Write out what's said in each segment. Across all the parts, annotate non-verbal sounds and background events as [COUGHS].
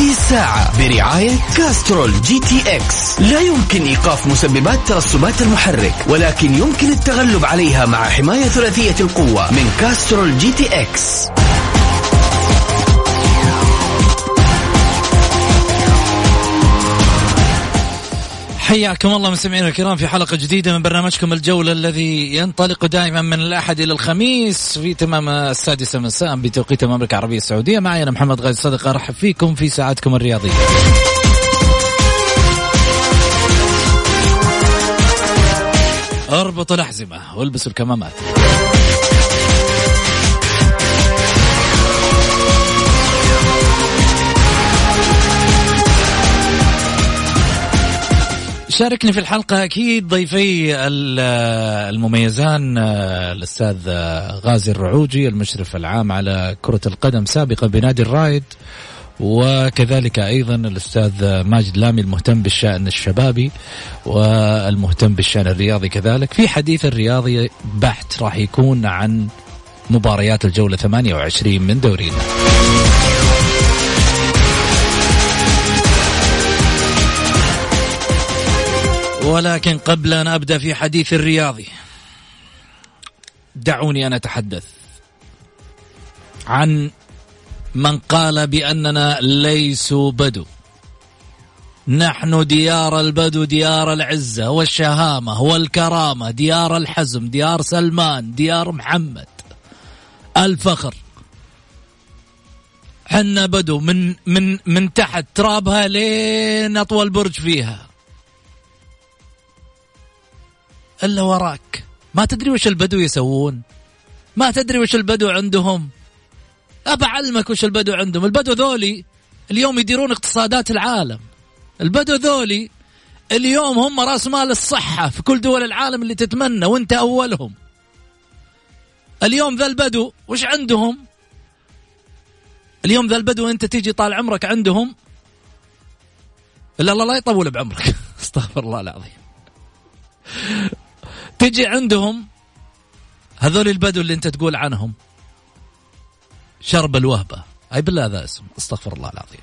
هذه الساعة برعاية كاسترول جي تي إكس. لا يمكن إيقاف مسببات ترسبات المحرك ولكن يمكن التغلب عليها مع حماية ثلاثية القوة من كاسترول جي تي إكس. حياكم الله مستمعينا الكرام في حلقة جديدة من برنامجكم الجولة الذي ينطلق دائما من الأحد إلى الخميس في تمام السادسة مساء بتوقيت المملكة العربية السعودية. معي أنا محمد غازي صدقة. أرحب فيكم في ساعتكم الرياضية. اربطوا الأحزمة والبسوا الكمامات. شاركني في الحلقة أكيد ضيفي ال- المميزان آه، الأستاذ آه، غازي الرعوجي المشرف العام على كرة القدم سابقا بنادي الرايد وكذلك أيضا الأستاذ ماجد لامي المهتم بالشأن الشبابي والمهتم بالشأن الرياضي كذلك. في حديث الرياضي بحت راح يكون عن مباريات الجولة 28 من دورينا. ولكن قبل أن أبدأ في حديث الرياضي دعوني أن أتحدث عن من قال بأننا ليسوا بدو. نحن ديار البدو ديار العزة والشهامة والكرامة ديار الحزم ديار سلمان ديار محمد. الفخر. حنا بدو من من من تحت ترابها لين أطول برج فيها. إلا وراك. ما تدري وش البدو يسوون. ما تدري وش البدو عندهم. ابى اعلمك وش البدو عندهم. البدو ذولي اليوم يديرون اقتصادات العالم. البدو ذولي اليوم هم رأس مال الصحة في كل دول العالم اللي تتمنى وأنت أولهم. اليوم ذا البدو وش عندهم؟ اليوم ذا البدو انت تيجي طال عمرك عندهم. إلا الله لا يطول بعمرك. [LAUGHS] أستغفر الله العظيم. تجي عندهم هذول البدو اللي انت تقول عنهم. شرب الوهبة. أي بالله هذا اسم. استغفر الله العظيم.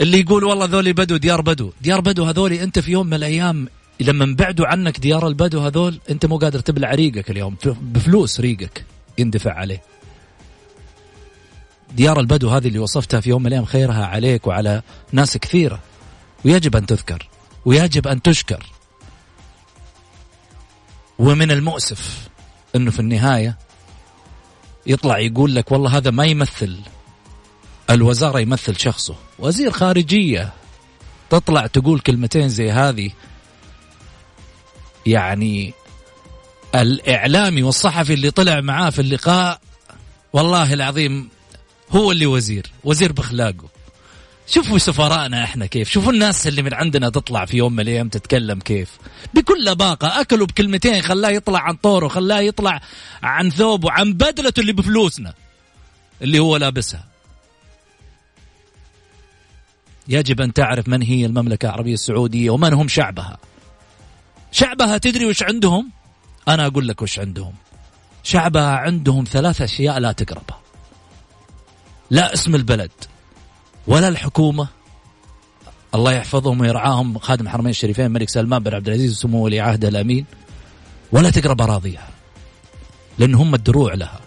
اللي يقول والله ذولي بدو ديار بدو. ديار بدو هذولي انت في يوم من الأيام لما انبعدوا عنك ديار البدو هذول انت مو قادر تبلع ريقك اليوم. بفلوس ريقك يندفع عليه. ديار البدو هذه اللي وصفتها في يوم من الأيام خيرها عليك وعلى ناس كثيرة. ويجب أن تذكر. ويجب أن تشكر. ومن المؤسف إنه في النهاية يطلع يقول لك والله هذا ما يمثل الوزارة يمثل شخصه. وزير خارجية تطلع تقول كلمتين زي هذه يعني الإعلامي والصحفي اللي طلع معاه في اللقاء والله العظيم هو اللي وزير وزير باخلاقه شوفوا سفرائنا إحنا كيف شوفوا الناس اللي من عندنا تطلع في يوم من الأيام تتكلم كيف. بكل لباقه أكلوا بكلمتين خلاه يطلع عن طوره خلاه يطلع عن ثوبه عن بدلته اللي بفلوسنا اللي هو لابسها. يجب أن تعرف من هي المملكة العربية السعودية ومن هم شعبها. شعبها تدري وش عندهم؟ أنا أقول لك وش عندهم. شعبها عندهم ثلاث أشياء لا تقربها. لا اسم البلد ولا الحكومة. الله يحفظهم ويرعاهم. خادم الحرمين الشريفين الملك سلمان بن عبد العزيز وسمو ولي عهده الأمين. ولا تقرب أراضيها لأن هم الدروع لها.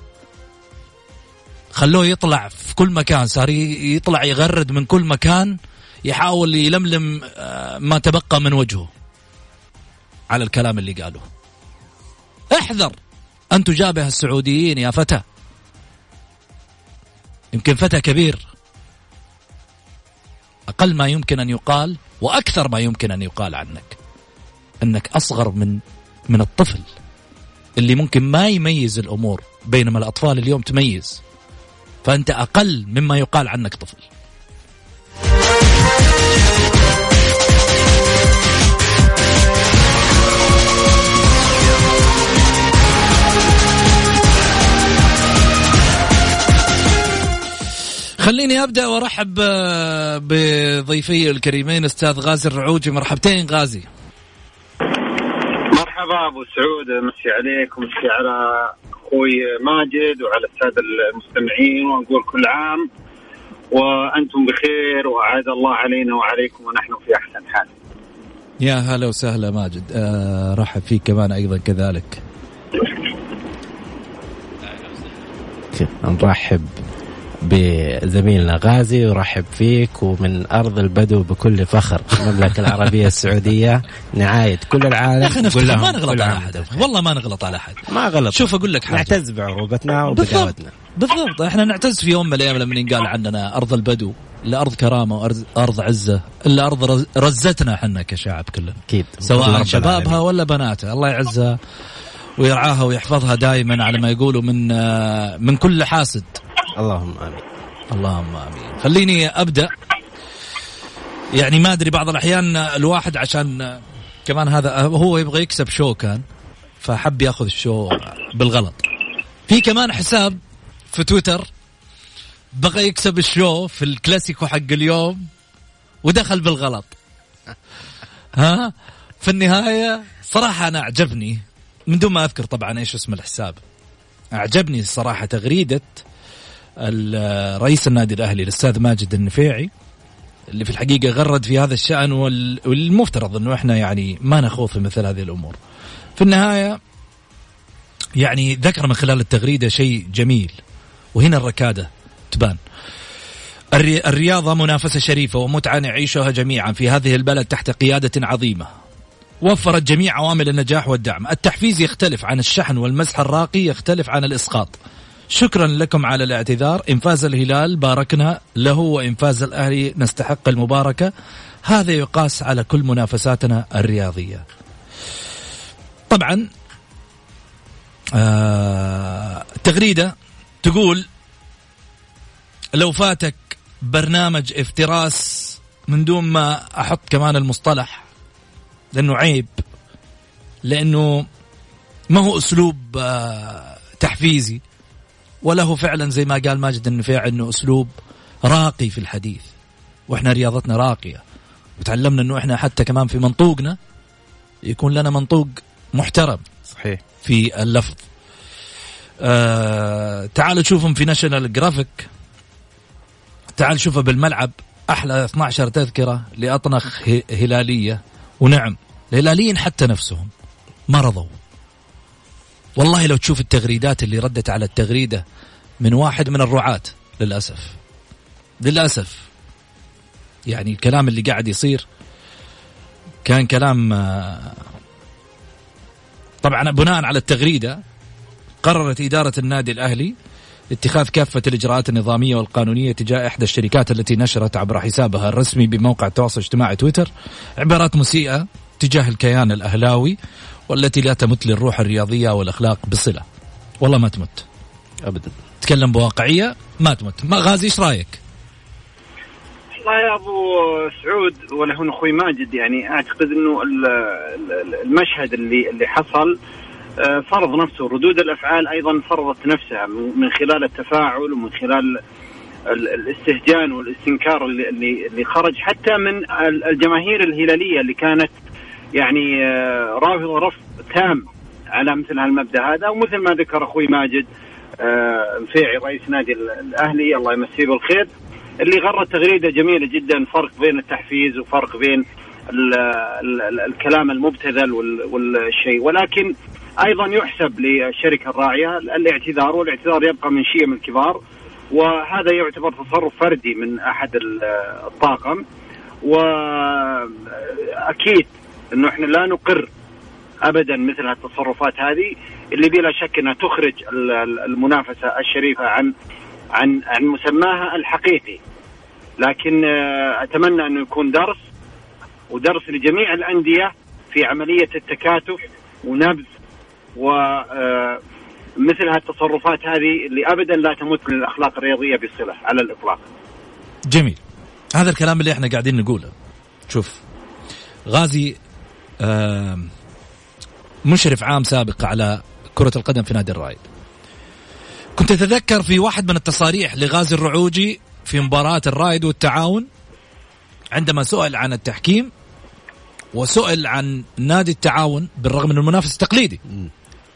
خلوه يطلع في كل مكان. صار يطلع يغرد من كل مكان يحاول يلملم ما تبقى من وجهه. على الكلام اللي قالوه احذر. أن تجابه السعوديين يا فتى. يمكن فتى كبير. أقل ما يمكن أن يقال وأكثر ما يمكن أن يقال عنك. أنك أصغر من من الطفل اللي ممكن ما يميز الأمور بينما الأطفال اليوم تميز. فأنت أقل مما يقال عنك طفل. خليني أبدأ وأرحب آه، بضيفي الكريمين أستاذ غازي الرعوجي. مرحبتين غازي. مرحبا أبو سعود. مسي عليك ومسي على أخوي ماجد وعلى الساده المستمعين ونقول كل عام وأنتم بخير واعاد الله علينا وعليكم ونحن في أحسن حال. يا هلا وسهلا ماجد. آه رحب فيك كمان أيضا كذلك. نرحب. بزميلنا غازي ورحب فيك ومن أرض البدو بكل فخر. المملكة العربية السعودية نعايه كل العالم. يا أخي نفتخر ما نغلط على أحد. والله ما نغلط على أحد. ما غلط شوف أقول لك حاجة. نعتز بعروبتنا وبدعوتنا. بالضبط. إحنا نعتز في يوم من الأيام لما ينقال عننا أرض البدو الا أرض كرامة وارض عزة إلا أرض رزتنا إحنا كشعب كلنا أكيد. سواء شبابها ولا بناتها. الله يعزها ويرعاها ويحفظها دائما على ما يقولوا من من كل حاسد. اللهم آمين. اللهم آمين. خليني أبدأ. يعني ما أدري بعض الأحيان الواحد عشان كمان هذا هو يبغى يكسب show كان فحب يأخذ ال show بالغلط. في كمان حساب في تويتر بغى يكسب ال show في الكلاسيكو حق اليوم ودخل بالغلط. ها؟ في النهاية صراحة أنا أعجبني من دون ما أذكر طبعا إيش اسم الحساب أعجبني الصراحة تغريدة رئيس النادي الأهلي الأستاذ ماجد النفيعي اللي في الحقيقة غرد في هذا الشأن والمفترض إنه إحنا يعني ما نخوض في مثل هذه الأمور. في النهاية يعني ذكر من خلال التغريدة شيء جميل وهنا الركادة تبان. الرياضة منافسة شريفة ومتعة نعيشها جميعا في هذه البلد تحت قيادة عظيمة. وفرت جميع عوامل النجاح والدعم، التحفيز يختلف عن الشحن والمزح الراقي يختلف عن الإسقاط. شكرا لكم على الاعتذار. إن فاز الهلال باركنا له وإن فاز الأهلي نستحق المباركة. هذا يقاس على كل منافساتنا الرياضية. طبعا آه تغريدة تقول لو فاتك برنامج افتراس من دون ما أحط كمان المصطلح لأنه عيب لأنه ما هو أسلوب آه تحفيزي. وله فعلا زي ما قال ماجد النفيع إنه أسلوب راقي في الحديث. وإحنا رياضتنا راقية. وتعلمنا إنه إحنا حتى كمان في منطوقنا يكون لنا منطوق محترم صحيح. في اللفظ. آه تعالوا شوفهم في ناشونال جيوغرافيك تعال شوفها بالملعب. أحلى 12 تذكرة لأطنخ هلالية. ونعم. الهلاليين حتى نفسهم مرضوا. والله لو تشوف التغريدات اللي ردت على التغريدة من واحد من الرعاة للأسف. للأسف. يعني الكلام اللي قاعد يصير كان كلام آه، طبعا بناء على التغريدة قررت إدارة النادي الأهلي اتخاذ كافة الإجراءات النظامية والقانونية تجاه إحدى الشركات التي نشرت عبر حسابها الرسمي بموقع التواصل الاجتماعي تويتر عبارات مسيئة تجاه الكيان الأهلاوي والتي لا تمت للروح الرياضية والأخلاق بصلة. والله ما تمت. أبدا. تكلم بواقعية ما تمت. ما غازي إيش رأيك؟ والله يا أبو سعود ولا أخوي ماجد يعني أعتقد إنه المشهد اللي اللي حصل آه، فرض نفسه. ردود الأفعال أيضا فرضت نفسها من خلال التفاعل ومن خلال الاستهجان والإستنكار اللي اللي خرج حتى من الجماهير الهلالية اللي كانت يعني آه، رافضه رفض تام على مثل هالمبدأ هذا ومثل ما ذكر أخوي ماجد مفيعي آه، رئيس نادي الأهلي الله يمسيه بالخير اللي غرد تغريدة جميلة جدا فرق بين التحفيز وفرق بين ال ال ال الكلام المبتذل والشيء. ولكن أيضا يحسب للشركة الراعية الاعتذار والاعتذار يبقى من شيم الكبار وهذا يعتبر تصرف فردي من أحد الطاقم. واكيد إنه إحنا لا نقر ابدا مثل التصرفات هذه اللي بلا شك إنها تخرج المنافسة الشريفة عن عن عن مسماها الحقيقي. لكن آه، أتمنى إنه يكون درس ودرس لجميع الأندية في عملية التكاتف ونبذ و آه، مثل هالتصرفات هذه اللي ابدا لا تمت من الأخلاق الرياضية بصلة على الإطلاق. جميل. هذا الكلام اللي إحنا قاعدين نقوله. شوف غازي مشرف عام سابق على كرة القدم في نادي الرايد كنت أتذكر في واحد من التصاريح لغازي الرعوجي في مباراة الرايد والتعاون عندما سئل عن التحكيم وسئل عن نادي التعاون بالرغم من المنافس تقليدي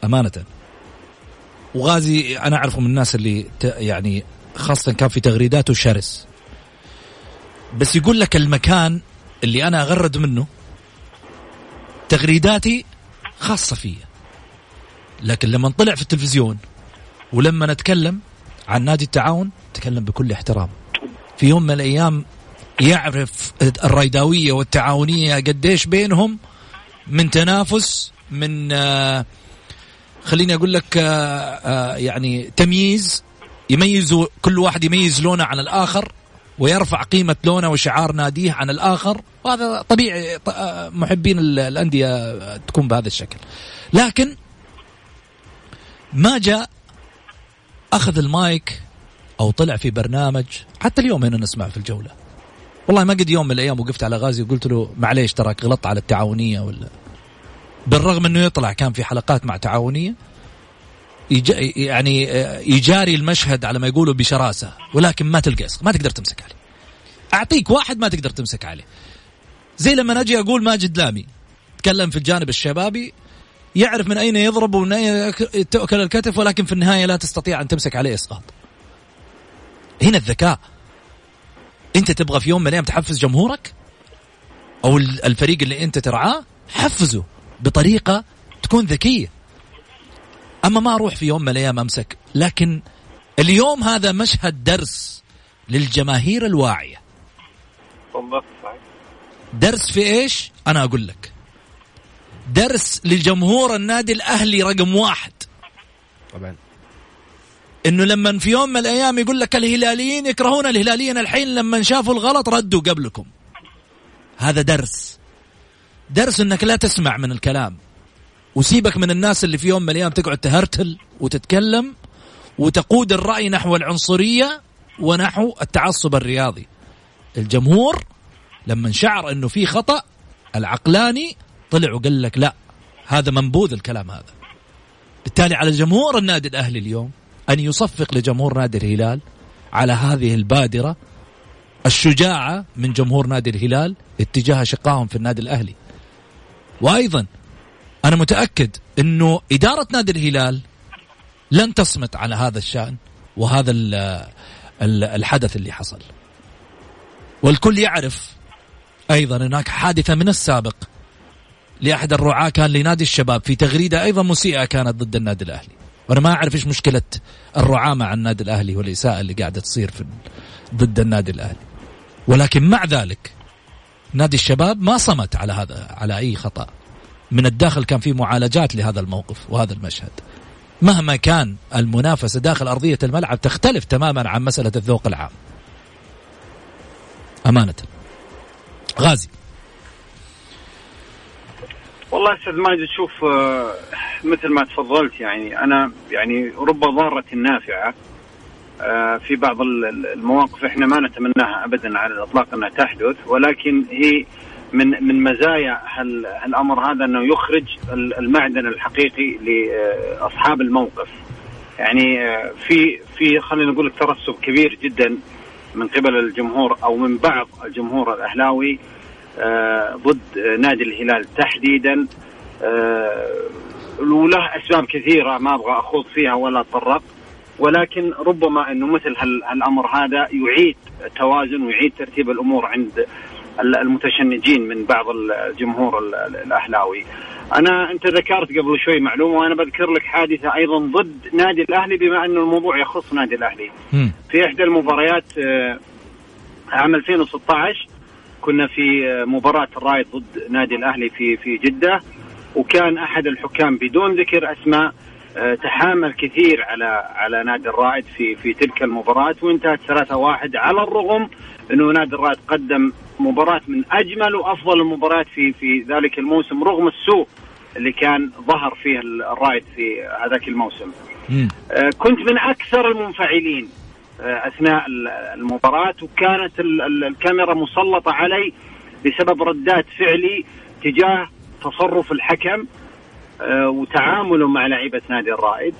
أمانة. وغازي أنا أعرفه من الناس اللي يعني خاصة كان في تغريداته شرس. بس يقول لك المكان اللي أنا أغرد منه تغريداتي خاصة فيا. لكن لما طلع في التلفزيون ولما نتكلم عن نادي التعاون تكلم بكل احترام. في يوم من الأيام يعرف الريداوية والتعاونية قديش بينهم من تنافس من آه خليني أقول لك آه آه يعني تمييز يميزوا كل واحد يميز لونه عن الآخر. ويرفع قيمة لونه وشعار ناديه عن الآخر. وهذا طبيعي محبين الأندية تكون بهذا الشكل. لكن ما جاء أخذ المايك أو طلع في برنامج حتى اليوم هنا نسمع في الجولة. والله ما قد يوم من الأيام وقفت على غازي وقلت له معليش تراك غلطت على التعاونية ولا. بالرغم أنه يطلع كان في حلقات مع تعاونية يعني يجاري المشهد على ما يقولوا بشراسة ولكن ما تلقى ما تقدر تمسك عليه. أعطيك واحد ما تقدر تمسك عليه. زي لما أجي أقول ماجد لامي تكلم في الجانب الشبابي يعرف من أين يضرب ومن أين تؤكل الكتف ولكن في النهاية لا تستطيع أن تمسك عليه إسقاط. هنا الذكاء. أنت تبغى في يوم من الأيام تحفز جمهورك؟ أو الفريق اللي أنت ترعاه؟ حفزه بطريقة تكون ذكية. أما ما أروح في يوم من الأيام أمسك. لكن اليوم هذا مشهد درس للجماهير الواعية. درس في إيش؟ أنا أقول لك. درس لجمهور النادي الأهلي رقم واحد. طبعا. إنه لما في يوم من الأيام يقول لك الهلاليين يكرهون الهلاليين الحين لما شافوا الغلط ردوا قبلكم. هذا درس. درس إنك لا تسمع من الكلام. وسيبك من الناس اللي في يوم من الأيام تقعد تهرتل وتتكلم وتقود الرأي نحو العنصرية ونحو التعصب الرياضي. الجمهور لما شعر إنه في خطأ العقلاني طلع وقال لك لا هذا منبوذ الكلام هذا. بالتالي على جمهور النادي الأهلي اليوم أن يصفق لجمهور نادي الهلال على هذه البادرة الشجاعة من جمهور نادي الهلال اتجاه شقائهم في النادي الأهلي. وأيضا أنا متأكد إنه إدارة نادي الهلال لن تصمت على هذا الشأن وهذا الحدث اللي حصل. والكل يعرف أيضا هناك حادثة من السابق لأحد الرعاة كان لنادي الشباب في تغريدة أيضا مسيئة كانت ضد النادي الأهلي. وأنا ما أعرف إيش مشكلة الرعاة مع النادي الأهلي والإساءة اللي قاعدة تصير في ضد النادي الأهلي. ولكن مع ذلك نادي الشباب ما صمت على هذا على أي خطأ. من الداخل كان في معالجات لهذا الموقف وهذا المشهد. مهما كان المنافسة داخل أرضية الملعب تختلف تماما عن مسألة الذوق العام. أمانة. غازي. والله أستاذ ماجد شوف آه، مثل ما تفضلت يعني أنا يعني رب ضارة نافعة آه، في بعض المواقف إحنا ما نتمناها ابدا على الإطلاق أنها تحدث ولكن هي من من مزايا هالأمر هذا أنه يخرج المعدن الحقيقي لأصحاب الموقف. يعني آه، في في خلينا نقول ترسب كبير جدا من قبل الجمهور أو من بعض الجمهور الأهلاوي آه، ضد نادي الهلال تحديدا آه، وله أسباب كثيرة ما أبغى أخوض فيها ولا أتطرق ولكن ربما أنه مثل هالأمر هذا يعيد توازن ويعيد ترتيب الأمور عند المتشنجين من بعض الجمهور الأهلاوي. أنا أنت ذكرت قبل شوي معلومة وأنا بذكر لك حادثة أيضا ضد نادي الأهلي بما انه الموضوع يخص نادي الأهلي. في إحدى المباريات آه، عام 2016 كنا في آه، مباراة الرايد ضد نادي الأهلي في في جدة وكان أحد الحكام بدون ذكر أسماء آه، تحامل كثير على على نادي الرائد في في تلك المباراة وانتهت 3-1 على الرغم إنه نادي الرائد قدم مباراة من أجمل وأفضل المباريات في في ذلك الموسم رغم السوء اللي كان ظهر فيه الرائد في هذاك الموسم. آه، كنت من أكثر المنفعلين آه، أثناء المباراة وكانت الكاميرا مسلطة علي بسبب ردات فعلي تجاه تصرف الحكم آه، وتعامله مع لعيبة نادي الرائد.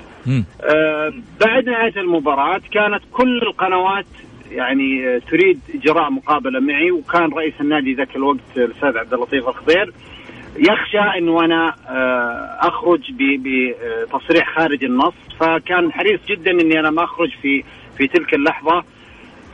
بعد نهايه المباراة كانت كل القنوات يعني تريد إجراء مقابلة معي وكان رئيس النادي ذاك الوقت الأستاذ عبد اللطيف الخضير يخشى انه أنا آه، أخرج بتصريح خارج النص. فكان حريص جدا إني أنا ما أخرج في في تلك اللحظة.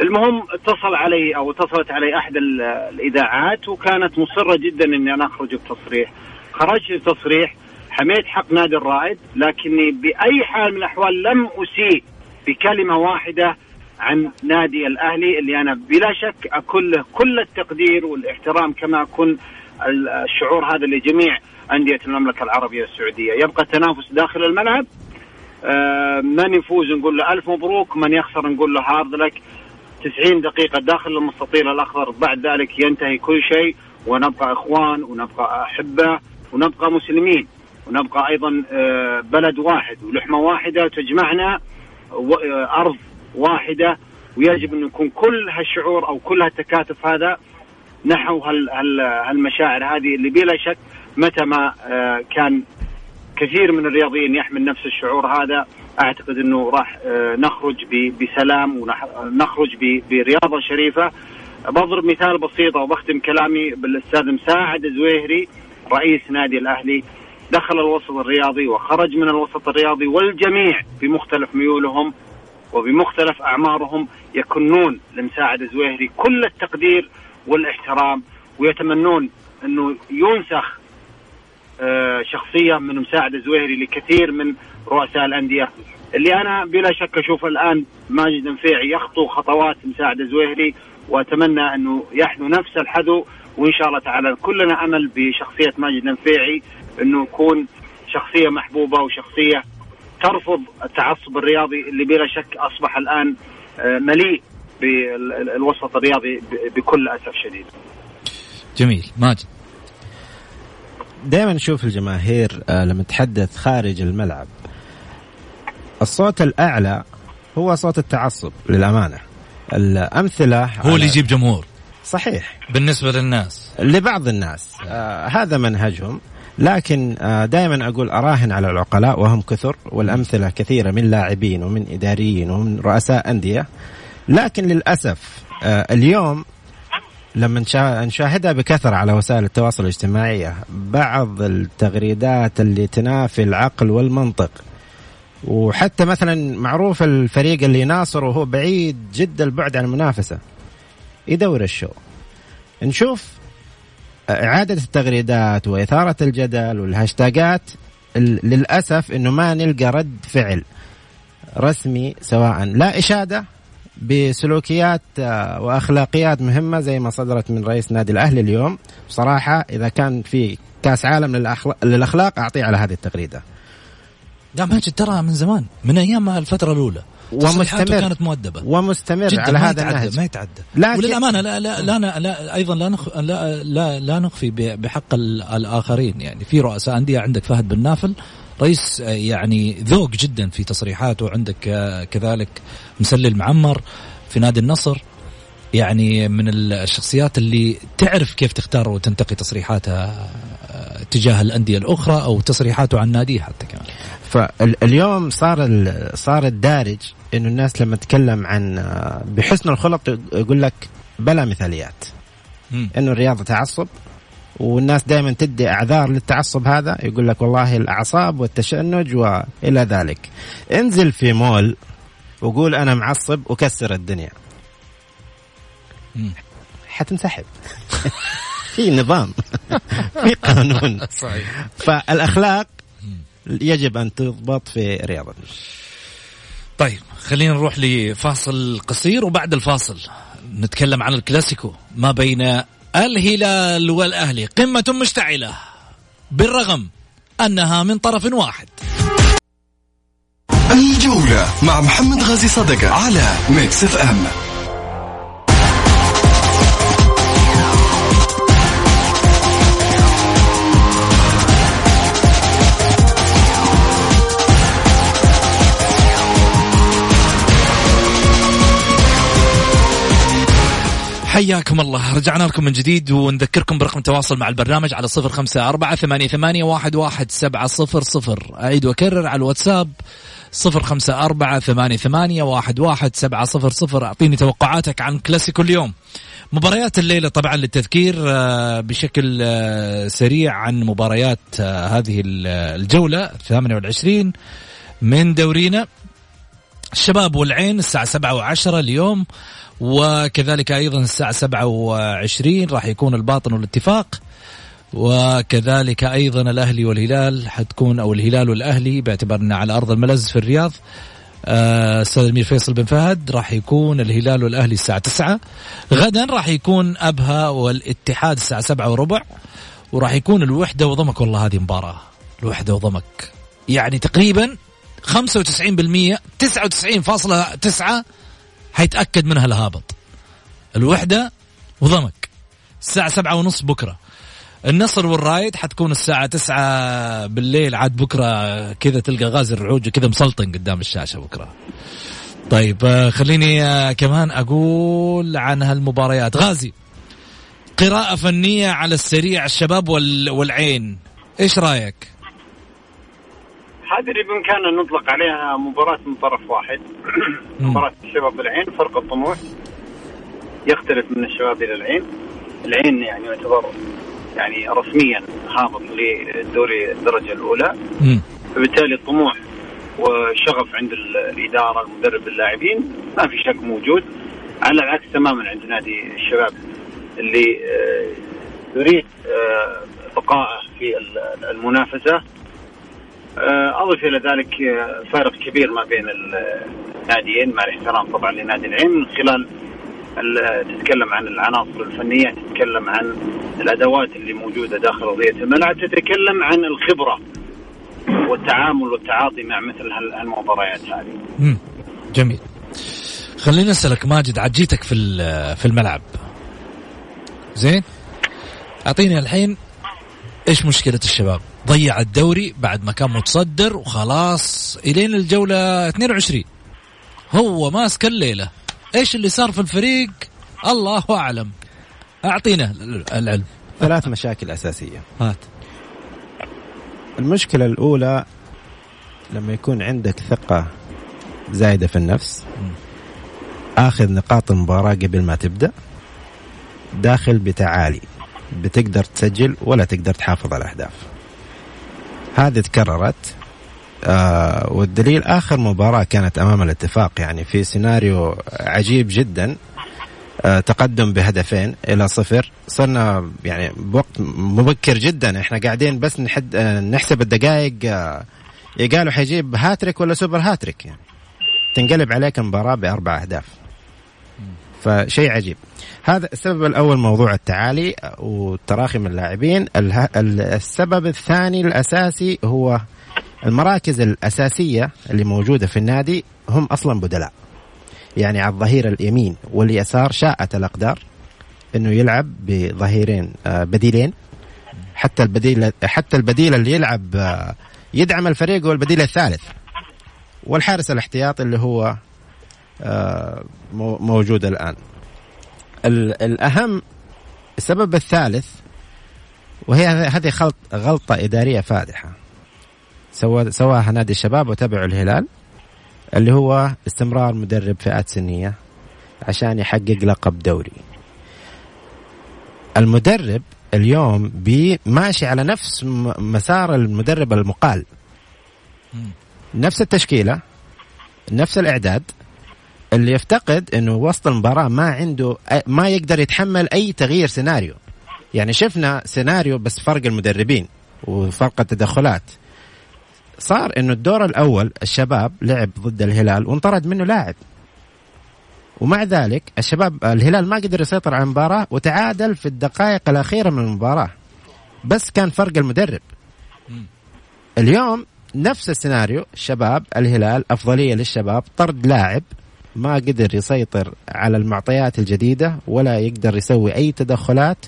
المهم اتصل علي أو اتصلت علي أحد الإذاعات وكانت مصرة جدا إني أنا أخرج بتصريح. خرجت بتصريح حميت حق نادي الرائد لكني بأي حال من الأحوال لم أسيء بكلمة واحدة عن نادي الأهلي اللي أنا بلا شك اكون له كل التقدير والاحترام كما اكون الشعور هذا لجميع أندية المملكة العربية السعودية. يبقى التنافس داخل الملعب آه، من يفوز نقول له ألف مبروك من يخسر نقول له هارد لك. 90 دقيقة داخل المستطيل الأخضر بعد ذلك ينتهي كل شيء ونبقى إخوان ونبقى أحبة ونبقى مسلمين ونبقى أيضا آه، بلد واحد ولحمة واحدة تجمعنا آه، أرض واحدة ويجب أن يكون كل هالشعور أو كل هالتكاتف هذا نحو هالمشاعر هذه اللي بلا شك متى ما آه، كان كثير من الرياضيين يحمل نفس الشعور هذا أعتقد أنه راح آه، نخرج بسلام ونخرج برياضة شريفة. بضرب مثال بسيط وبختم كلامي بالأستاذ مساعد زويهري رئيس نادي الأهلي. دخل الوسط الرياضي وخرج من الوسط الرياضي والجميع بمختلف ميولهم وبمختلف أعمارهم يكنون لمساعد زويهري كل التقدير والاحترام ويتمنون أنه ينسخ آه، شخصية من مساعد الزويري لكثير من رؤساء الأندية. اللي أنا بلا شك أشوف الآن ماجد نفيعي يخطو خطوات مساعد الزويري وأتمنى أنه يحذو نفس الحذو وإن شاء الله تعالى كلنا أمل بشخصية ماجد نفيعي أنه يكون شخصية محبوبة وشخصية ترفض التعصب الرياضي اللي بلا شك أصبح الآن آه، مليء بالوسط الرياضي بكل أسف شديد. جميل ماجد. دائما نشوف الجماهير آه، لما تحدث خارج الملعب الصوت الأعلى هو صوت التعصب للأمانة. الأمثلة هو اللي يجيب جمهور. صحيح. بالنسبة للناس. لبعض الناس آه هذا منهجهم لكن آه دائما أقول أراهن على العقلاء وهم كثر والأمثلة كثيرة من لاعبين ومن إداريين ومن رؤساء أندية. لكن للأسف آه، اليوم لما نشاهدها بكثرة على وسائل التواصل الاجتماعي بعض التغريدات اللي تنافي العقل والمنطق. وحتى مثلا معروف الفريق اللي يناصره وهو بعيد جدا البعد عن المنافسة يدور الشو. نشوف إعادة التغريدات وإثارة الجدل والهاشتاجات للأسف أنه ما نلقى رد فعل رسمي سواء لا إشادة بسلوكيات آه، وأخلاقيات مهمة زي ما صدرت من رئيس نادي الأهلي اليوم. بصراحة إذا كان في كأس عالم للأخلاق أعطيه على هذه التغريدة. لا ماجد ترى من زمان من أيام الفترة الأولى. ومستمر. كانت مؤدبة. ومستمر جدا على هذا النهج. ما يتعدى. لكن وللامانه لا لا لا, لا, لا أيضا لا, نخ لا لا لا نخفي بحق الآخرين. يعني في رؤساء أندية عندك فهد بن نافل رئيس يعني ذوق جدا في تصريحاته. عندك كذلك مسلل معمر في نادي النصر. يعني من الشخصيات اللي تعرف كيف تختار وتنتقي تصريحاتها تجاه الأندية الأخرى أو تصريحاته عن ناديه حتى كمان. فاليوم صار صار الدارج إنه الناس لما تتكلم عن بحسن الخلق يقول لك بلا مثاليات. إنه الرياضة تعصب والناس دائما تدي أعذار للتعصب هذا يقول لك والله الأعصاب والتشنج وإلى ذلك. انزل في مول وقول أنا معصب وكسر الدنيا. حتنسحب. [LAUGHS] في نظام [LAUGHS] في قانون. صحيح. فالأخلاق يجب أن تضبط في رياضتنا طيب خلينا نروح لفاصل قصير وبعد الفاصل نتكلم عن الكلاسيكو ما بين الهلال والأهلي. قمة مشتعلة بالرغم أنها من طرف واحد. الجولة مع محمد غازي صدقة على ميكس إف إم. حياكم الله. رجعنا لكم من جديد ونذكركم برقم التواصل مع البرنامج على صفر خمسة أربعة ثمانية, ثمانية واحد, واحد سبعة صفر صفر. أعيد وأكرر على الواتساب صفر خمسة أربعة ثمانية, ثمانية واحد, واحد سبعة صفر صفر. أعطيني توقعاتك عن كلاسيكو اليوم. مباريات الليلة طبعا للتذكير آه، بشكل آه، سريع عن مباريات آه، هذه الجولة 28 من دورينا. الشباب والعين الساعة سبعة وعشرة اليوم وكذلك أيضا الساعة سبعة وعشرين راح يكون الباطن والاتفاق وكذلك أيضا الأهلي والهلال حتكون أو الهلال والأهلي باعتبارنا على أرض الملز في الرياض. آه، أستاذ الأمير فيصل بن فهد راح يكون الهلال والأهلي الساعة 9 غدا راح يكون أبها والاتحاد الساعة 7 وربع وراح يكون الوحدة وضمك والله هذه مباراة. الوحدة وضمك. يعني تقريبا 95% 99.9 حيتأكد منها الهابط الوحدة وضمك. الساعة سبعة ونص بكرة. النصر والرايد حتكون الساعة تسعة بالليل عاد بكرة كذا تلقى غازي الرعوج كذا مسلطن قدام الشاشة بكرة. طيب آه، خليني آه، كمان أقول عن هالمباريات. غازي قراءة فنية على السريع الشباب والعين. إيش رأيك؟ هذه اللي بامكاننا نطلق عليها مباراة من طرف واحد. [COUGHS] مباراة الشباب العين فرق الطموح. يختلف من الشباب إلى العين. العين يعني يعتبر يعني رسميا هابط للدوري الدرجة الأولى. فبالتالي الطموح والشغف عند الإدارة المدرب اللاعبين ما في شك موجود. على العكس تماما عند نادي الشباب اللي آه، يريد آه، بقائه في المنافسة. أضف إلى ذلك فارق كبير ما بين الناديين مع الاحترام طبعا لنادي العين. من خلال تتكلم عن العناصر الفنية تتكلم عن الأدوات اللي موجودة داخل ارضيه الملعب تتكلم عن الخبرة والتعامل والتعاطي مع مثل هالمباريات هذه. امم جميل. خليني أسألك ماجد عجيتك في في الملعب. زين؟ أعطيني الحين إيش مشكلة الشباب؟ ضيع الدوري بعد ما كان متصدر وخلاص إلين الجولة 22 هو ماسك الليلة. إيش اللي صار في الفريق؟ الله أعلم. أعطينا العلم. ثلاث مشاكل أساسية. هات. المشكلة الأولى لما يكون عندك ثقة زايدة في النفس آخذ نقاط المباراة قبل ما تبدأ داخل بتعالي. بتقدر تسجل ولا تقدر تحافظ على الأهداف. هذه تكررت. آه والدليل آخر مباراة كانت أمام الاتفاق يعني في سيناريو عجيب جدا. آه تقدم بهدفين إلى صفر. صرنا يعني بوقت مبكر جدا. إحنا قاعدين بس نحد آه نحسب الدقائق. آه قالوا حيجيب هاتريك ولا سوبر هاتريك؟ يعني تنقلب عليك المباراه بأربع أهداف. فشيء عجيب. هذا السبب الأول موضوع التعالي والتراخي من اللاعبين. السبب الثاني الأساسي هو المراكز الأساسية اللي موجودة في النادي هم أصلا بدلاء. يعني على الظهير اليمين واليسار شاءت الأقدار أنه يلعب بظهيرين آه، بديلين. حتى البديل حتى البديل اللي يلعب آه، يدعم الفريق هو البديل الثالث. والحارس الاحتياطي اللي هو موجود الآن. الأهم السبب الثالث وهي هذه غلطة إدارية فادحة. سواها نادي الشباب وتبعوا الهلال اللي هو استمرار مدرب فئات سنية عشان يحقق لقب دوري. المدرب اليوم ماشي على نفس مسار المدرب المقال. نفس التشكيلة نفس الإعداد اللي يفتقد إنه وسط المباراة ما عنده ما يقدر يتحمل أي تغيير سيناريو. يعني شفنا سيناريو بس فرق المدربين وفرق التدخلات. صار إنه الدور الأول الشباب لعب ضد الهلال وانطرد منه لاعب. ومع ذلك الشباب الهلال ما قدر يسيطر على المباراة وتعادل في الدقائق الأخيرة من المباراة. بس كان فرق المدرب. اليوم نفس السيناريو الشباب الهلال أفضلية للشباب طرد لاعب. ما قدر يسيطر على المعطيات الجديدة ولا يقدر يسوي أي تدخلات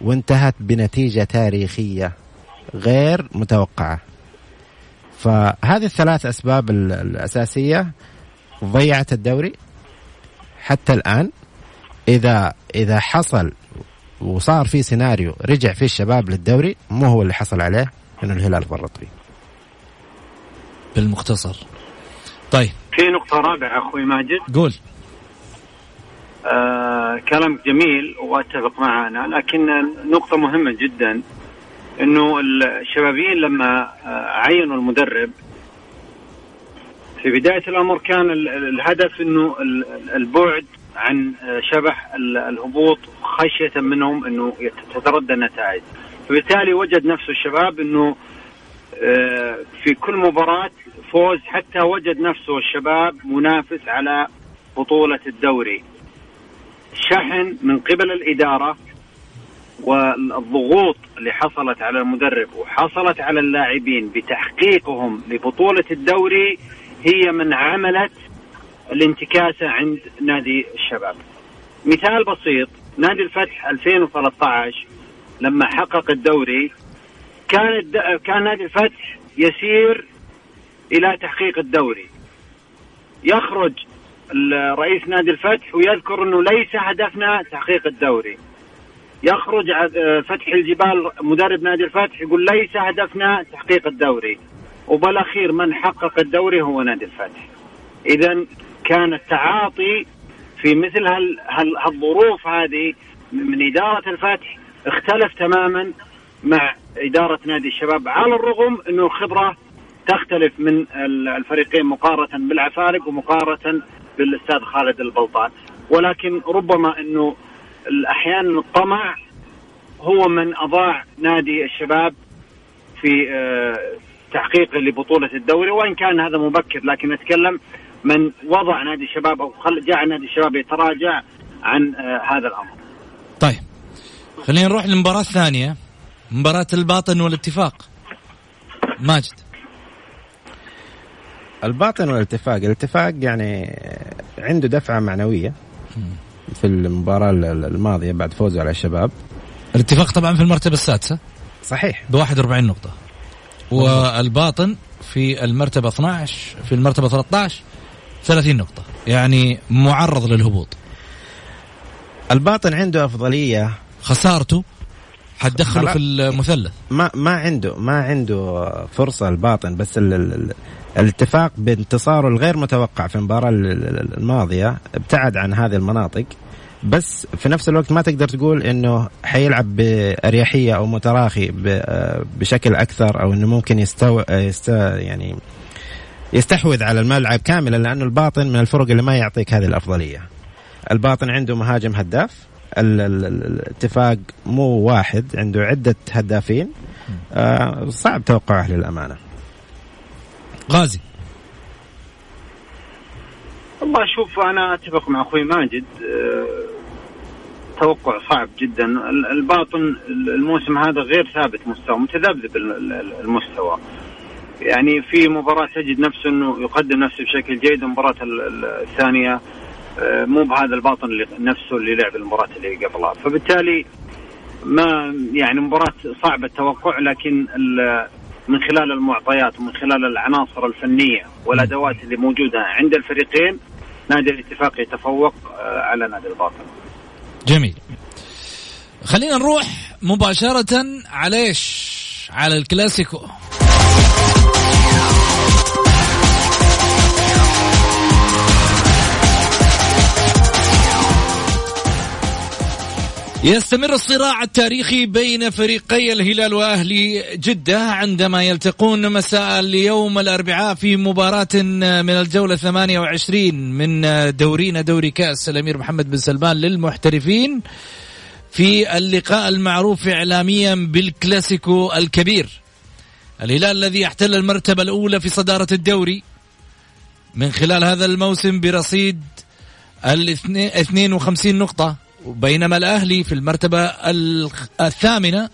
وانتهت بنتيجة تاريخية غير متوقعة. فهذه الثلاث أسباب الأساسية ضيعت الدوري حتى الآن. اذا إذا حصل وصار في سيناريو رجع فيه الشباب للدوري مو هو اللي حصل عليه إنه الهلال فرط فيه بالمختصر. طيب في نقطة رابعة أخوي ماجد. قول. آه كلامك جميل وأتفق معه أنا لكن نقطة مهمة جدا أنه الشبابيين لما آه عينوا المدرب في بداية الأمر كان الهدف أنه البعد عن آه، شبح الهبوط خشية منهم أنه تتردى النتائج. فبالتالي وجد نفسه الشباب أنه آه، في كل مباراة فوز حتى وجد نفسه الشباب منافس على بطولة الدوري. شحن من قبل الإدارة والضغوط اللي حصلت على المدرب وحصلت على اللاعبين بتحقيقهم لبطولة الدوري هي من عملت الانتكاسة عند نادي الشباب. مثال بسيط نادي الفتح 2013 لما حقق الدوري كان كان نادي الفتح يسير إلى تحقيق الدوري. يخرج رئيس نادي الفتح ويذكر إنه ليس هدفنا تحقيق الدوري. يخرج فتح الجبال مدرب نادي الفتح يقول ليس هدفنا تحقيق الدوري. وبالأخير من حقق الدوري هو نادي الفتح. اذا كان التعاطي في مثل هالظروف هذه من إدارة الفتح اختلف تماما مع إدارة نادي الشباب على الرغم إنه الخبره تختلف من الفريقين مقارنة بالعفارق ومقارنة بالأستاذ خالد البلطان. ولكن ربما إنه أحيانا الطمع هو من أضاع نادي الشباب في آه، تحقيق لبطولة الدوري وإن كان هذا مبكر. لكن نتكلم من وضع نادي الشباب أو جعل نادي الشباب يتراجع عن آه، هذا الأمر. طيب خلينا نروح للمباراه الثانية مباراة الباطن والاتفاق. ماجد. الباطن والاتفاق. الاتفاق يعني عنده دفعة معنوية في المباراة الماضية بعد فوزه على الشباب. الاتفاق طبعا في المرتبة السادسة. صحيح. ب 41 نقطة. والباطن في المرتبة 12 في المرتبة 13 30 نقطة. يعني معرض للهبوط. الباطن عنده أفضلية. خسارته حتدخله في المثلث. ما ما عنده ما عنده فرصة الباطن بس ال ال الاتفاق بانتصاره الغير متوقع في المباراة الماضية ابتعد عن هذه المناطق بس في نفس الوقت ما تقدر تقول إنه حيلعب بأريحية أو متراخي بشكل أكثر أو إنه ممكن يستو يست يعني يستحوذ على الملعب كاملا لأنه الباطن من الفرق اللي ما يعطيك هذه الأفضلية. الباطن عنده مهاجم هداف الاتفاق مو واحد عنده عدة هدافين آه صعب توقعه للأمانة غازي. والله شوف أنا أتفق مع أخوي ماجد آه توقع صعب جدا. الباطن الموسم هذا غير ثابت مستوى متذبذب المستوى. يعني في مباراة تجد نفسه إنه يقدم نفسه بشكل جيد المباراة الثانية آه، مو بهذا الباطن اللي نفسه اللي لعب المباراة اللي قبلها. فبالتالي ما يعني مباراة صعبة التوقع لكن من خلال المعطيات ومن خلال العناصر الفنية والأدوات اللي موجودة عند الفريقين نادي الاتفاق يتفوق آه، على نادي الباطن. جميل. خلينا نروح مباشرة على إيش؟ على الكلاسيكو. يستمر الصراع التاريخي بين فريقي الهلال وأهلي جدة عندما يلتقون مساء اليوم الأربعاء في مباراة من الجولة 28 من دورينا دوري كأس الأمير محمد بن سلمان للمحترفين في اللقاء المعروف إعلاميا بالكلاسيكو الكبير. الهلال الذي يحتل المرتبة الأولى في صدارة الدوري من خلال هذا الموسم برصيد ال 52 نقطة بينما الأهلي في المرتبة الثامنة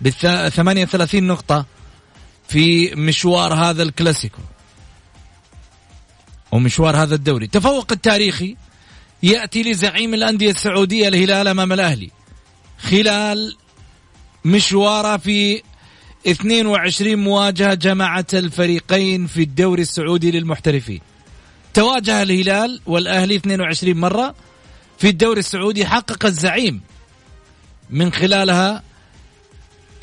ب 38 نقطة في مشوار هذا الكلاسيكو. ومشوار هذا الدوري. تفوق التاريخي يأتي لزعيم الأندية السعودية الهلال أمام الأهلي. خلال مشواره في 22 مواجهة جمعت الفريقين في الدوري السعودي للمحترفين. تواجه الهلال والأهلي 22 مرة في الدوري السعودي حقق الزعيم من خلالها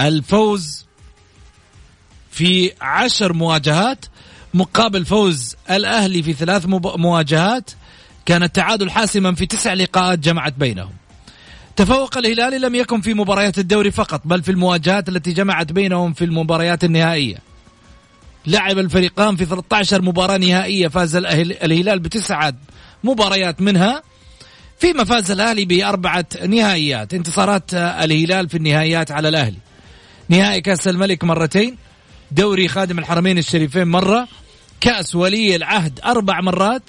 الفوز في عشر مواجهات مقابل فوز الأهلي في ثلاث مواجهات كان التعادل حاسما في تسع لقاءات جمعت بينهم. تفوق الهلال لم يكن في مباريات الدوري فقط بل في المواجهات التي جمعت بينهم في المباريات النهائية. لعب الفريقان في 13 مباراة نهائية فاز الهلال بتسعة مباريات منها. فيما فاز الأهلي بأربعة نهائيات. انتصارات الهلال في النهائيات على الأهلي. نهائي كأس الملك مرتين. دوري خادم الحرمين الشريفين مرة. كأس ولي العهد أربع مرات.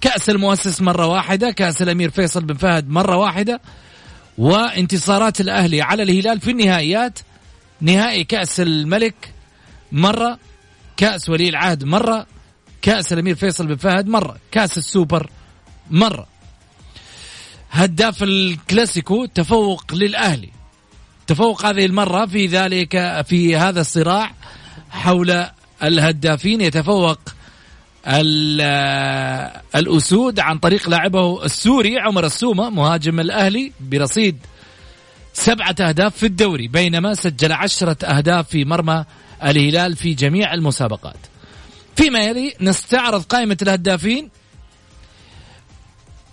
كأس المؤسس مرة واحدة. كأس الأمير فيصل بن فهد مرة واحدة. وانتصارات الأهلي على الهلال في النهائيات. نهائي كأس الملك مرة. كأس ولي العهد مرة. كأس الأمير فيصل بن فهد مرة. كأس السوبر مرة. هداف الكلاسيكو تفوق للأهلي. تفوق هذه المرة في ذلك في هذا الصراع حول الهدافين. يتفوق الأسود عن طريق لاعبه السوري عمر السومة مهاجم الأهلي برصيد سبعة أهداف في الدوري بينما سجل عشرة أهداف في مرمى الهلال في جميع المسابقات. فيما يلي نستعرض قائمة الهدافين.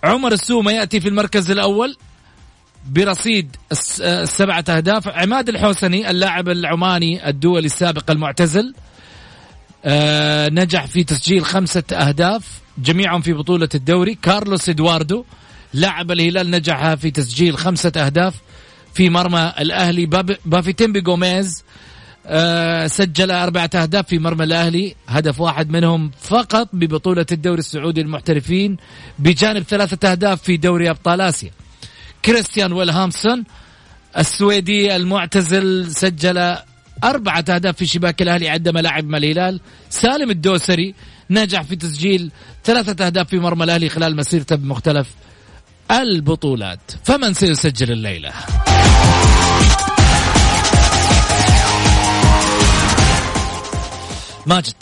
عمر السومة يأتي في المركز الأول برصيد السبعة أهداف. عماد الحوسني اللاعب العماني الدولي السابق المعتزل آه نجح في تسجيل خمسة أهداف جميعهم في بطولة الدوري. كارلوس إدواردو لاعب الهلال نجح في تسجيل خمسة أهداف في مرمى الأهلي. بافيتيمبي جوميز آه سجل أربعة أهداف في مرمى الأهلي. هدف واحد منهم فقط ببطولة الدوري السعودي للمحترفين بجانب ثلاثة أهداف في دوري أبطال آسيا. كريستيان ويلهامسون السويدي المعتزل سجل أربعة أهداف في شباك الأهلي عندما لعب مع الهلال. سالم الدوسري نجح في تسجيل ثلاثة أهداف في مرمى الأهلي خلال مسيرته بمختلف البطولات. فمن سيسجل الليلة؟ ماجد.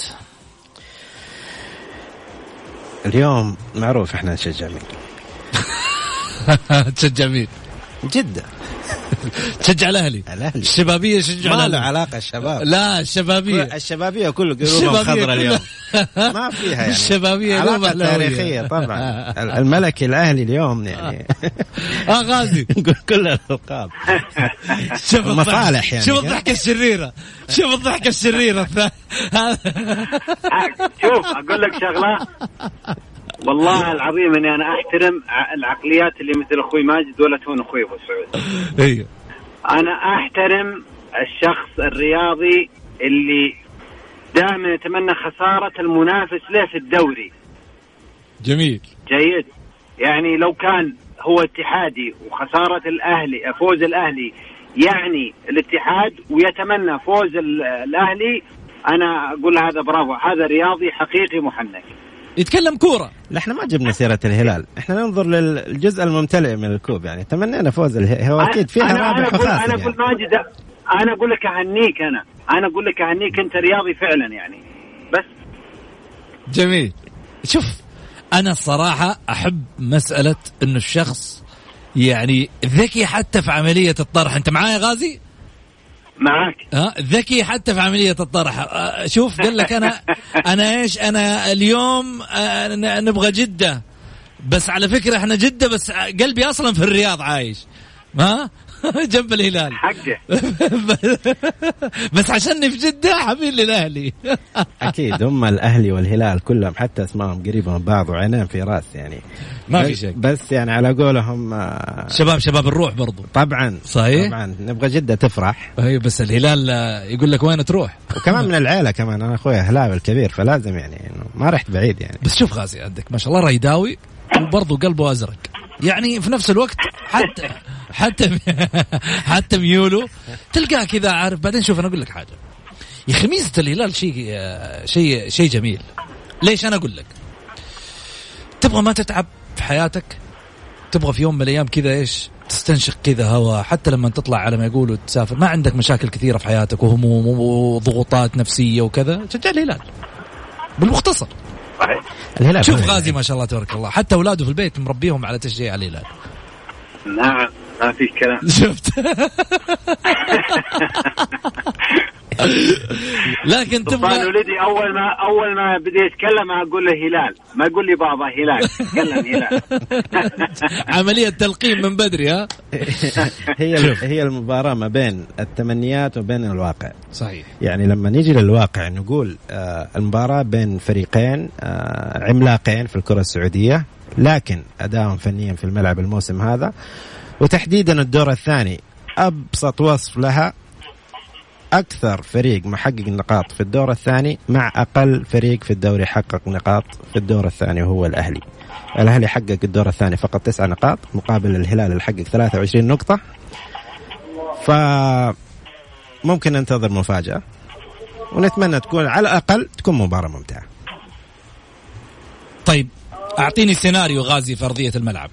اليوم معروف إحنا نشجع مين تشجع [LAUGHS] مين؟ جدة [LAUGHS] تشجع الأهلي. الأهلي. الشبابية يشجعوا ما له علاقة الشباب. لا الشبابية. الشبابية كله قلوبهم خضراء اليوم. [LAUGHS] ما فيها يعني. علاقة أهلاوية. تاريخية طبعا. [LAUGHS] الملكي الأهلي اليوم يعني. آه غازي. نقول كل الألقاب. شوف مصالح يعني. شوف الضحكة الشريرة. شوف الضحكة الشريرة. هذا شوف أقول لك شغلة. والله العظيم إني أنا أحترم العقليات اللي مثل أخوي ماجد ولا تهون أخوي أبو سعود. أيوه أنا أحترم الشخص الرياضي اللي دائما يتمنى خسارة المنافس له في الدوري. جميل. جيد. يعني لو كان هو اتحادي وخسارة الأهلي فوز الأهلي يعني الاتحاد ويتمنى فوز ال- الأهلي أنا أقول هذا برافو. هذا رياضي حقيقي محنك. يتكلم كورة. لا إحنا ما جبنا سيرة الهلال. إحنا ننظر للجزء الممتلئ من الكوب يعني. تمنينا فوز الهلال هو أكيد فيها رابح أقول وخاسر أنا أقول يعني. ماجد أنا أقول لك أهنيك أنا. أنا أقول لك أهنيك أنت رياضي فعلا يعني. بس. جميل. شوف أنا الصراحه أحب مسألة إنه الشخص يعني ذكي حتى في عملية الطرح. أنت معايا غازي؟ معاك. ها ذكي حتى في عملية الطرح. آه، شوف قال لك أنا [LAUGHS] أنا إيش أنا اليوم ن- نبغى جدة. بس على فكرة إحنا جدة بس قلبي أصلا في الرياض عايش. ها؟ [LAUGHS] جنب الهلال. حقه. [LAUGHS] بس عشاني في جدة حبيب للأهلي. [LAUGHS] أكيد هم الأهلي والهلال كلهم حتى أسمائهم قريبة من بعض وعينين في رأس يعني. ما في بس- شك. بس يعني على قولهم آه، شباب شباب الروح برضو. طبعا صحيح. طبعا. نبغى جدة تفرح. أي بس الهلال آه، يقول لك وين تروح؟ وكمان من العيلة كمان. أنا أخوي هلاوي الكبير فلازم يعني إنه ما رحت بعيد يعني. بس شوف غازي عندك ما شاء الله ريداوي وبرضه قلبه أزرق. يعني في نفس الوقت حتى حتى [LAUGHS] حتى ميوله تلقاه كذا عارف بعدين شوف أنا أقول لك حاجة. يا أخي ميزة الهلال شيء شيء شيء جميل. ليش أنا أقول لك؟ تبغى ما تتعب في حياتك؟ تبغى في يوم من الأيام كذا إيش؟ تستنشق كذا هواء حتى لما تطلع على ما يقولوا تسافر. ما عندك مشاكل كثيرة في حياتك وهموم وضغوطات نفسية وكذا. شجع الهلال. بالمختصر. الهلال شوف غازي ما شاء الله تبارك الله. حتى اولاده في البيت مربيهم على تشجيع الهلال. نعم ما في كلام. شفت؟ [LAUGHS] [LAUGHS] لكن تبغى ولدي أول ما أول ما بدا يتكلم أقول له هلال. ما يقول لي بابا هلال. تكلم هلال. [LAUGHS] عملية تلقين من بدري ها؟ [LAUGHS] هي هي المباراة ما بين التمنيات وبين الواقع. صحيح. يعني لما نيجي للواقع نقول آه، المباراة بين فريقين آه، عملاقين في الكرة السعودية لكن أدائهم فنيا في الملعب الموسم هذا وتحديدا الدور الثاني أبسط وصف لها أكثر فريق محقق نقاط في الدور الثاني مع أقل فريق في الدوري حقق نقاط في الدور الثاني وهو الأهلي. الأهلي حقق الدور الثاني فقط تسع نقاط مقابل الهلال اللي حقق 23 نقطة. ف ممكن ننتظر مفاجأة ونتمنى تكون على الأقل تكون مباراة ممتعة. طيب أعطيني سيناريو غازي في ارضيه الملعب.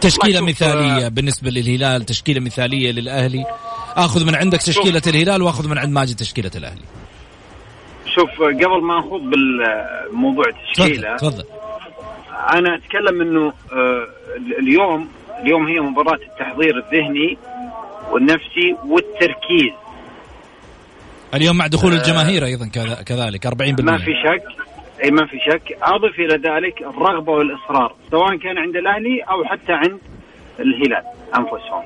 تشكيلة مثالية بالنسبة للهلال تشكيلة مثالية للأهلي. آخذ من عندك تشكيلة الهلال وآخذ من عند ماجد تشكيلة الأهلي. شوف قبل ما أخوض بالموضوع التشكيله تفضل أنا أتكلم إنه آه، اليوم اليوم هي مباراة التحضير الذهني والنفسي والتركيز. اليوم مع دخول الجماهير أيضا كذلك 40% ما في شك. أي ما في شك. أضف إلى ذلك الرغبة والإصرار سواء كان عند الأهلي أو حتى عند الهلال أنفسهم.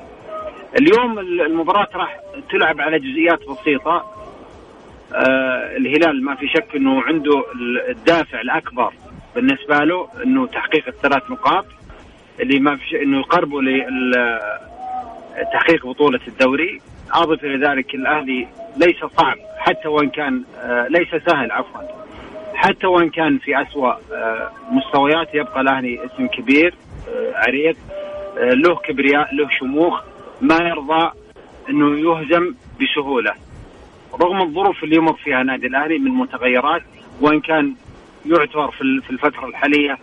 اليوم المباراة راح تلعب على جزئيات بسيطة. آه الهلال ما في شك إنه عنده الدافع الأكبر بالنسبة له إنه تحقيق الثلاث نقاط اللي ما في إنه يقربوا لتحقيق بطولة الدوري. أضف إلى ذلك الأهلي ليس صعب حتى وإن كان آه ليس سهل عفوا. حتى وإن كان في أسوأ آه مستويات يبقى الاهلي اسم كبير آه عريق آه له كبرياء له شموخ ما يرضى إنه يهزم بسهولة رغم الظروف اللي يمر فيها نادي الأهلي من متغيرات وإن كان يعتبر في ال- في الفترة الحالية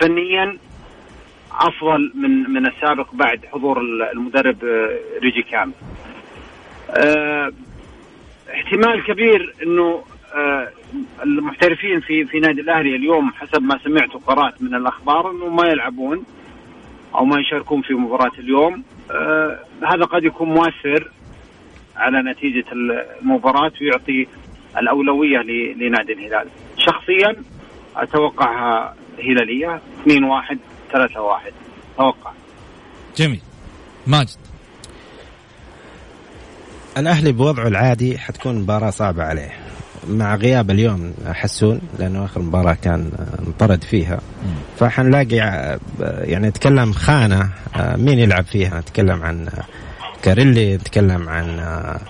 فنيا أفضل من من السابق بعد حضور ال- المدرب ريجي كامل. آه، احتمال كبير إنه المحترفين في في نادي الأهلي اليوم حسب ما سمعت وقرأت من الأخبار إنه ما يلعبون أو ما يشاركون في مباراة اليوم. آه، هذا قد يكون مؤثر على نتيجة المباراة ويعطي الأولوية ل- لنادي الهلال. شخصيا اتوقعها هلالية 2 1 3 1 أتوقع جميل. ماجد. الأهلي بوضعه العادي حتكون مباراة صعبة عليه. مع غياب اليوم حسون لأنه آخر مباراة كان انطرد فيها. فحنلاقي ع- يعني نتكلم خانة آه، مين يلعب فيها؟ نتكلم عن آه، كاريلي نتكلم عن آه،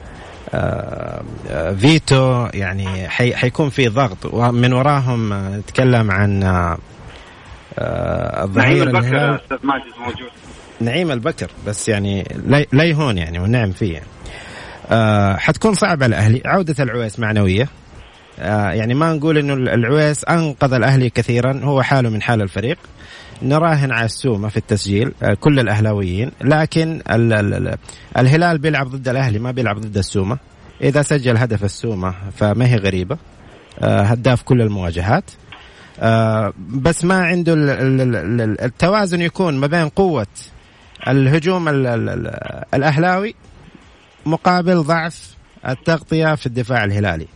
آه، آه، فيتو يعني حي حيكون في ضغط. ومن وراهم آه، نتكلم عن آه، آه، نعيم الظهير البكر أستاذ ماجد موجود. نعيم البكر بس يعني لا يهون يعني والنعم فيه. يعني. آه حتكون صعبة على الأهلي عودة العويس معنوية. آه يعني ما نقول إنه العويس أنقذ الأهلي كثيرا هو حاله من حال الفريق. نراهن على السومة في التسجيل آه كل الأهلاويين. لكن ال ال ال الهلال بيلعب ضد الأهلي ما بيلعب ضد السومة. إذا سجل هدف السومة فما هي غريبة. آه هداف كل المواجهات. آه بس ما عنده ال- ال- ال- ال- التوازن يكون ما بين قوة الهجوم ال ال ال الأهلاوي مقابل ضعف التغطية في الدفاع الهلالي.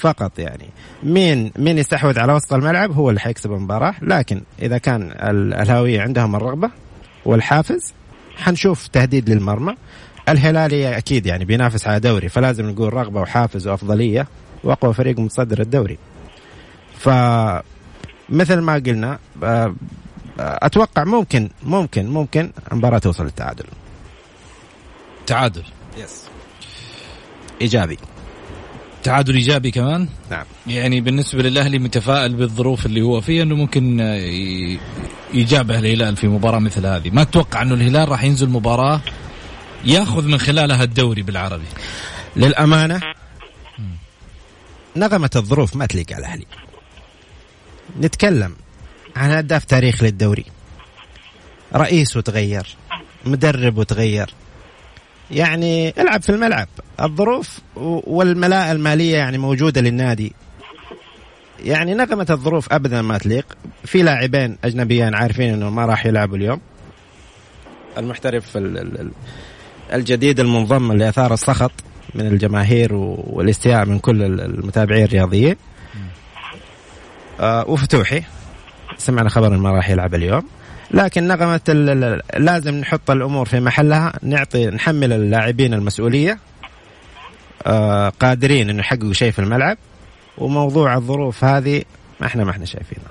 فقط يعني. مين مين يستحوذ على وسط الملعب هو اللي حيكسب المباراة. لكن إذا كان الاهلاويه عندهم الرغبة والحافز حنشوف تهديد للمرمى. الهلالي أكيد يعني بينافس على دوري فلازم نقول رغبة وحافز وأفضلية وأقوى فريق متصدر الدوري. ف مثل ما قلنا آه، أتوقع ممكن ممكن ممكن المباراة توصل للتعادل. تعادل. يس إيجابي. تعادل إيجابي كمان؟ نعم. يعني بالنسبة للأهلي متفائل بالظروف اللي هو فيها إنه ممكن يجابه الهلال في مباراة مثل هذه. ما أتوقع إنه الهلال راح ينزل مباراة ياخذ من خلالها الدوري بالعربي؟ للأمانة نغمة الظروف ما تليق على الأهلي. نتكلم عن هداف تاريخ للدوري. رئيس وتغير مدرب وتغير يعني العب في الملعب. الظروف والملاءة المالية يعني موجودة للنادي. يعني نغمة الظروف أبدا ما تليق. في لاعبين أجنبيين عارفين أنه ما راح يلعبوا اليوم. المحترف الجديد المنضم اللي أثار السخط من الجماهير والاستياء من كل المتابعين الرياضيين. آه وفتوحي. سمعنا خبر إنه ما راح يلعب اليوم. لكن نغمة لازم نحط الأمور في محلها نعطي نحمل اللاعبين المسؤولية آه قادرين إنه يحققوا شيء في الملعب. وموضوع الظروف هذه ما إحنا ما إحنا شايفينها.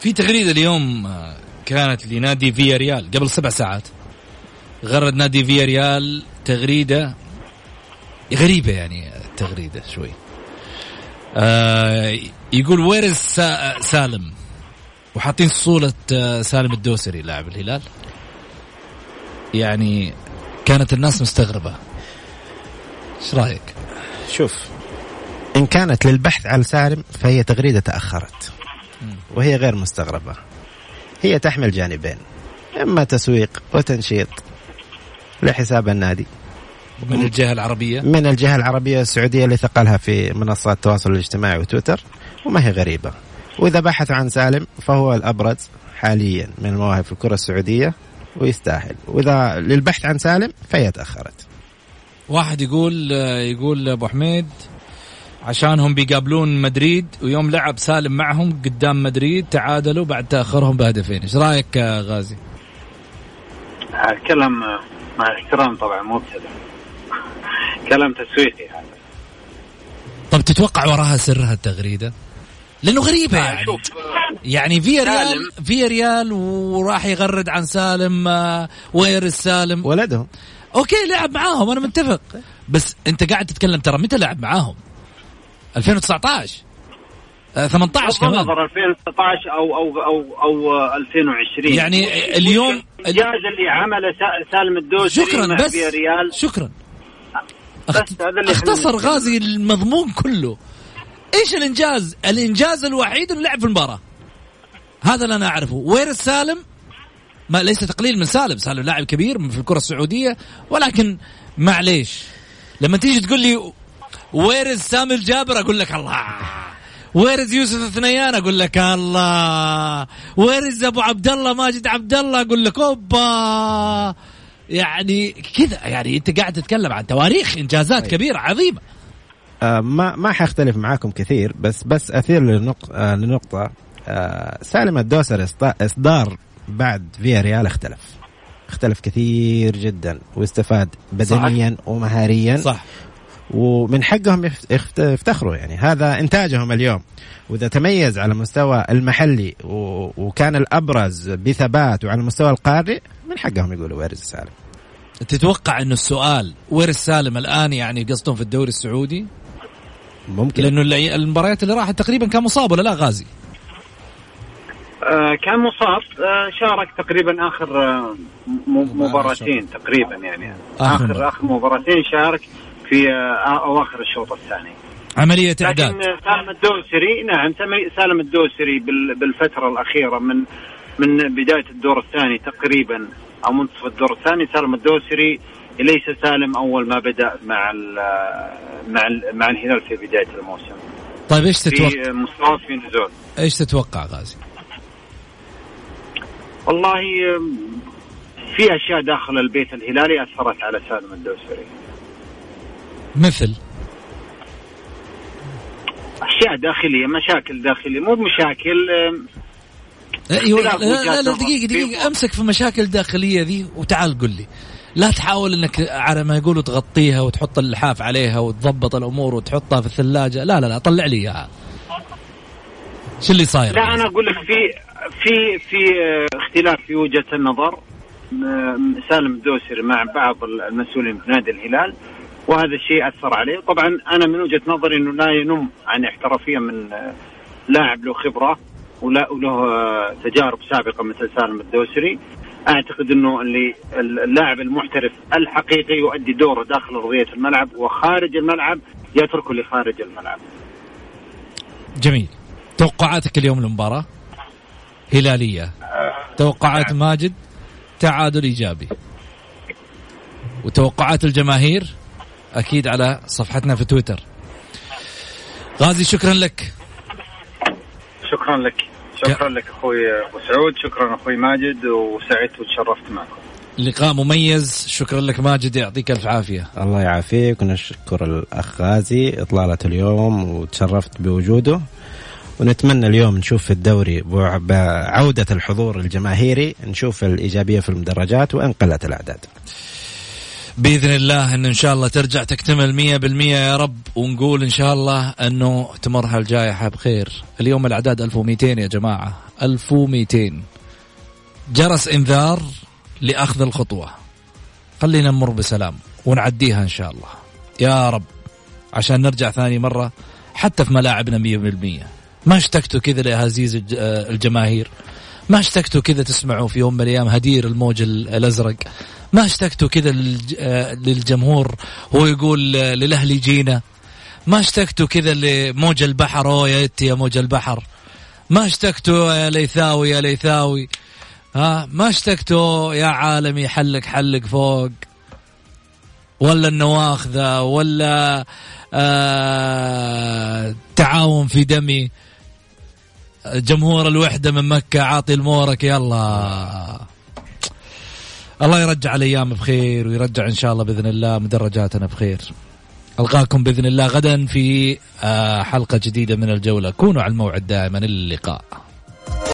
في تغريدة اليوم آه، كانت لنادي فيا ريال قبل سبع ساعات. غرد نادي فيا ريال تغريدة غريبة يعني التغريده شوي. آه يقول وير سالم؟ وحاطين صولة آه، سالم الدوسري لاعب الهلال. يعني كانت الناس مستغربة. إيش رأيك؟ شوف إن كانت للبحث عن سالم فهي تغريدة تأخرت. وهي غير مستغربة. هي تحمل جانبين إما تسويق وتنشيط لحساب النادي. من الجهة العربية. من الجهة العربية السعودية اللي ثقلها في منصات التواصل الاجتماعي وتويتر وما هي غريبة. وإذا بحثوا عن سالم فهو الأبرز حاليا من المواهب في الكرة السعودية ويستاهل. وإذا للبحث عن سالم فهي تأخرت. واحد يقول يقول أبو حميد عشانهم بيقابلون مدريد ويوم لعب سالم معهم قدام مدريد تعادلوا بعد تأخرهم بهدفين. إيش رأيك غازي؟ كلام مع الاحترام طبعا مو كلام تسويقي هذا. طب تتوقع وراها سر هالتغريده لأنه غريبه يعني. شوف يعني فيا ريال فيا ريال وراح يغرد عن سالم آه، وير السالم. ولدهم. أوكي لعب معاهم أنا متفق. بس أنت قاعد تتكلم ترى متى لعب معاهم؟ 2019 18 كمان. نظر 2019 أو أو أو أو 2020 يعني اليوم الانجاز اللي عمله سالم الدوسري شكرا بس ريال شكرا. أختصر غازي المضمون كله. إيش الإنجاز؟ الإنجاز الوحيد إنه لعب في المباراة. هذا اللي أنا أعرفه. وين السالم ما ليس تقليل من سالم. سالم لاعب كبير في الكرة السعودية ولكن معليش لما تيجي تقول لي where's سامي الجابر أقول لك الله. where's يوسف الثنيان أقول لك الله. where's أبو عبد الله ماجد عبد الله أقول لك أوبا. يعني كذا. يعني أنت قاعد تتكلم عن تواريخ إنجازات طيب. كبيرة عظيمة. ما ما حختلف معاكم كثير بس بس أثير لنقطه آه لنقطة آه سالم الدوسر اصدار بعد فيا ريال اختلف. اختلف كثير جدا واستفاد بدنيا صح. ومهاريا. صح. ومن حقهم يفتخروا يعني. هذا إنتاجهم اليوم. وإذا تميز على المستوى المحلي وكان الأبرز بثبات وعلى المستوى القاري من حقهم يقولوا ويرز سالم. تتوقع إنه السؤال ويرز سالم الآن يعني قصدهم في الدوري السعودي؟ ممكن. لأنه المباريات اللي راحت تقريبا كان مصاب ولا لا غازي؟ آه كان مصاب. آه شارك تقريبا آخر آه مباراتين تقريبا يعني. آخر اخر, آخر مباراتين شارك في أواخر الشوط الثاني. عملية إعداد. لكن سالم الدوسري نعم سالم الدوسري بالفترة الأخيرة من من بداية الدور الثاني تقريبا أو منتصف الدور الثاني سالم الدوسري ليس سالم أول ما بدأ مع ال مع ال مع الهلال في بداية الموسم. طيب إيش تتوقع؟ في مستوى في نزول. إيش تتوقع غازي؟ والله في أشياء داخل البيت الهلالي أثرت على سالم الدوسري. مثل؟ أشياء داخلية مشاكل داخلية مو بمشاكل أيوه لا, لا, لا دقيقة دقيقة أمسك في مشاكل داخلية ذي وتعال قل لي. لا تحاول إنك على ما يقولوا تغطيها وتحط اللحاف عليها وتضبط الأمور وتحطها في الثلاجة. لا لا لا طلع لي إياها. شو اللي صاير؟ لا أنا أقول لك في في في اختلاف في وجهة النظر. سالم الدوسري مع بعض المسؤولين في نادي الهلال وهذا الشيء أثر عليه. طبعا أنا من وجهة نظري إنه لا ينم عن احترافية من لاعب له خبرة وله تجارب سابقة مثل سالم الدوسري. أعتقد إنه اللي اللاعب المحترف الحقيقي يؤدي دوره داخل ارضيه الملعب وخارج الملعب يتركوا لخارج الملعب. جميل. توقعاتك اليوم للمباراة؟ هلالية. توقعات ماجد؟ تعادل إيجابي. وتوقعات الجماهير؟ أكيد على صفحتنا في تويتر. غازي شكرا لك. شكرا لك. شكرا لك أخوي أبو سعود شكرا أخوي ماجد وسعدت وتشرفت معكم. لقاء مميز شكرا لك ماجد يعطيك ألف عافية. الله يعافيك ونشكر الأخ غازي إطلالة اليوم وتشرفت بوجوده. ونتمنى اليوم نشوف في الدوري بعودة الحضور الجماهيري نشوف الإيجابية في المدرجات وإن قلت الأعداد. بإذن الله إنه إن شاء الله ترجع تكتمل مية بالمية يا رب ونقول إن شاء الله إنه تمر هالجائحة بخير اليوم الأعداد 1200 يا جماعة 1200 جرس إنذار لأخذ الخطوة. خلينا نمر بسلام ونعديها إن شاء الله. يا رب عشان نرجع ثاني مرة حتى في ملاعبنا مية بالمية. ما اشتقتوا كذا لهزيز الجماهير. ما اشتقتوا كذا تسمعوا في يوم من الأيام هدير الموج الأزرق. ما اشتقتوا كذا للجمهور؟ هو يقول للاهلي جينا ما اشتقتوا كذا لموج البحر؟ أوه يا يا موج البحر. ما اشتقتوا يا ليثاوي يا ليثاوي. ها؟ ما اشتقتوا يا عالمي حلق حلق فوق. ولا النواخذة ولا آه تعاون في دمي. جمهور الوحدة من مكة عاطي المورك يلا. الله يرجع الأيام بخير ويرجع إن شاء الله بإذن الله مدرجاتنا بخير. ألقاكم بإذن الله غدا في آه، حلقة جديدة من الجولة. كونوا على الموعد دائما. اللقاء.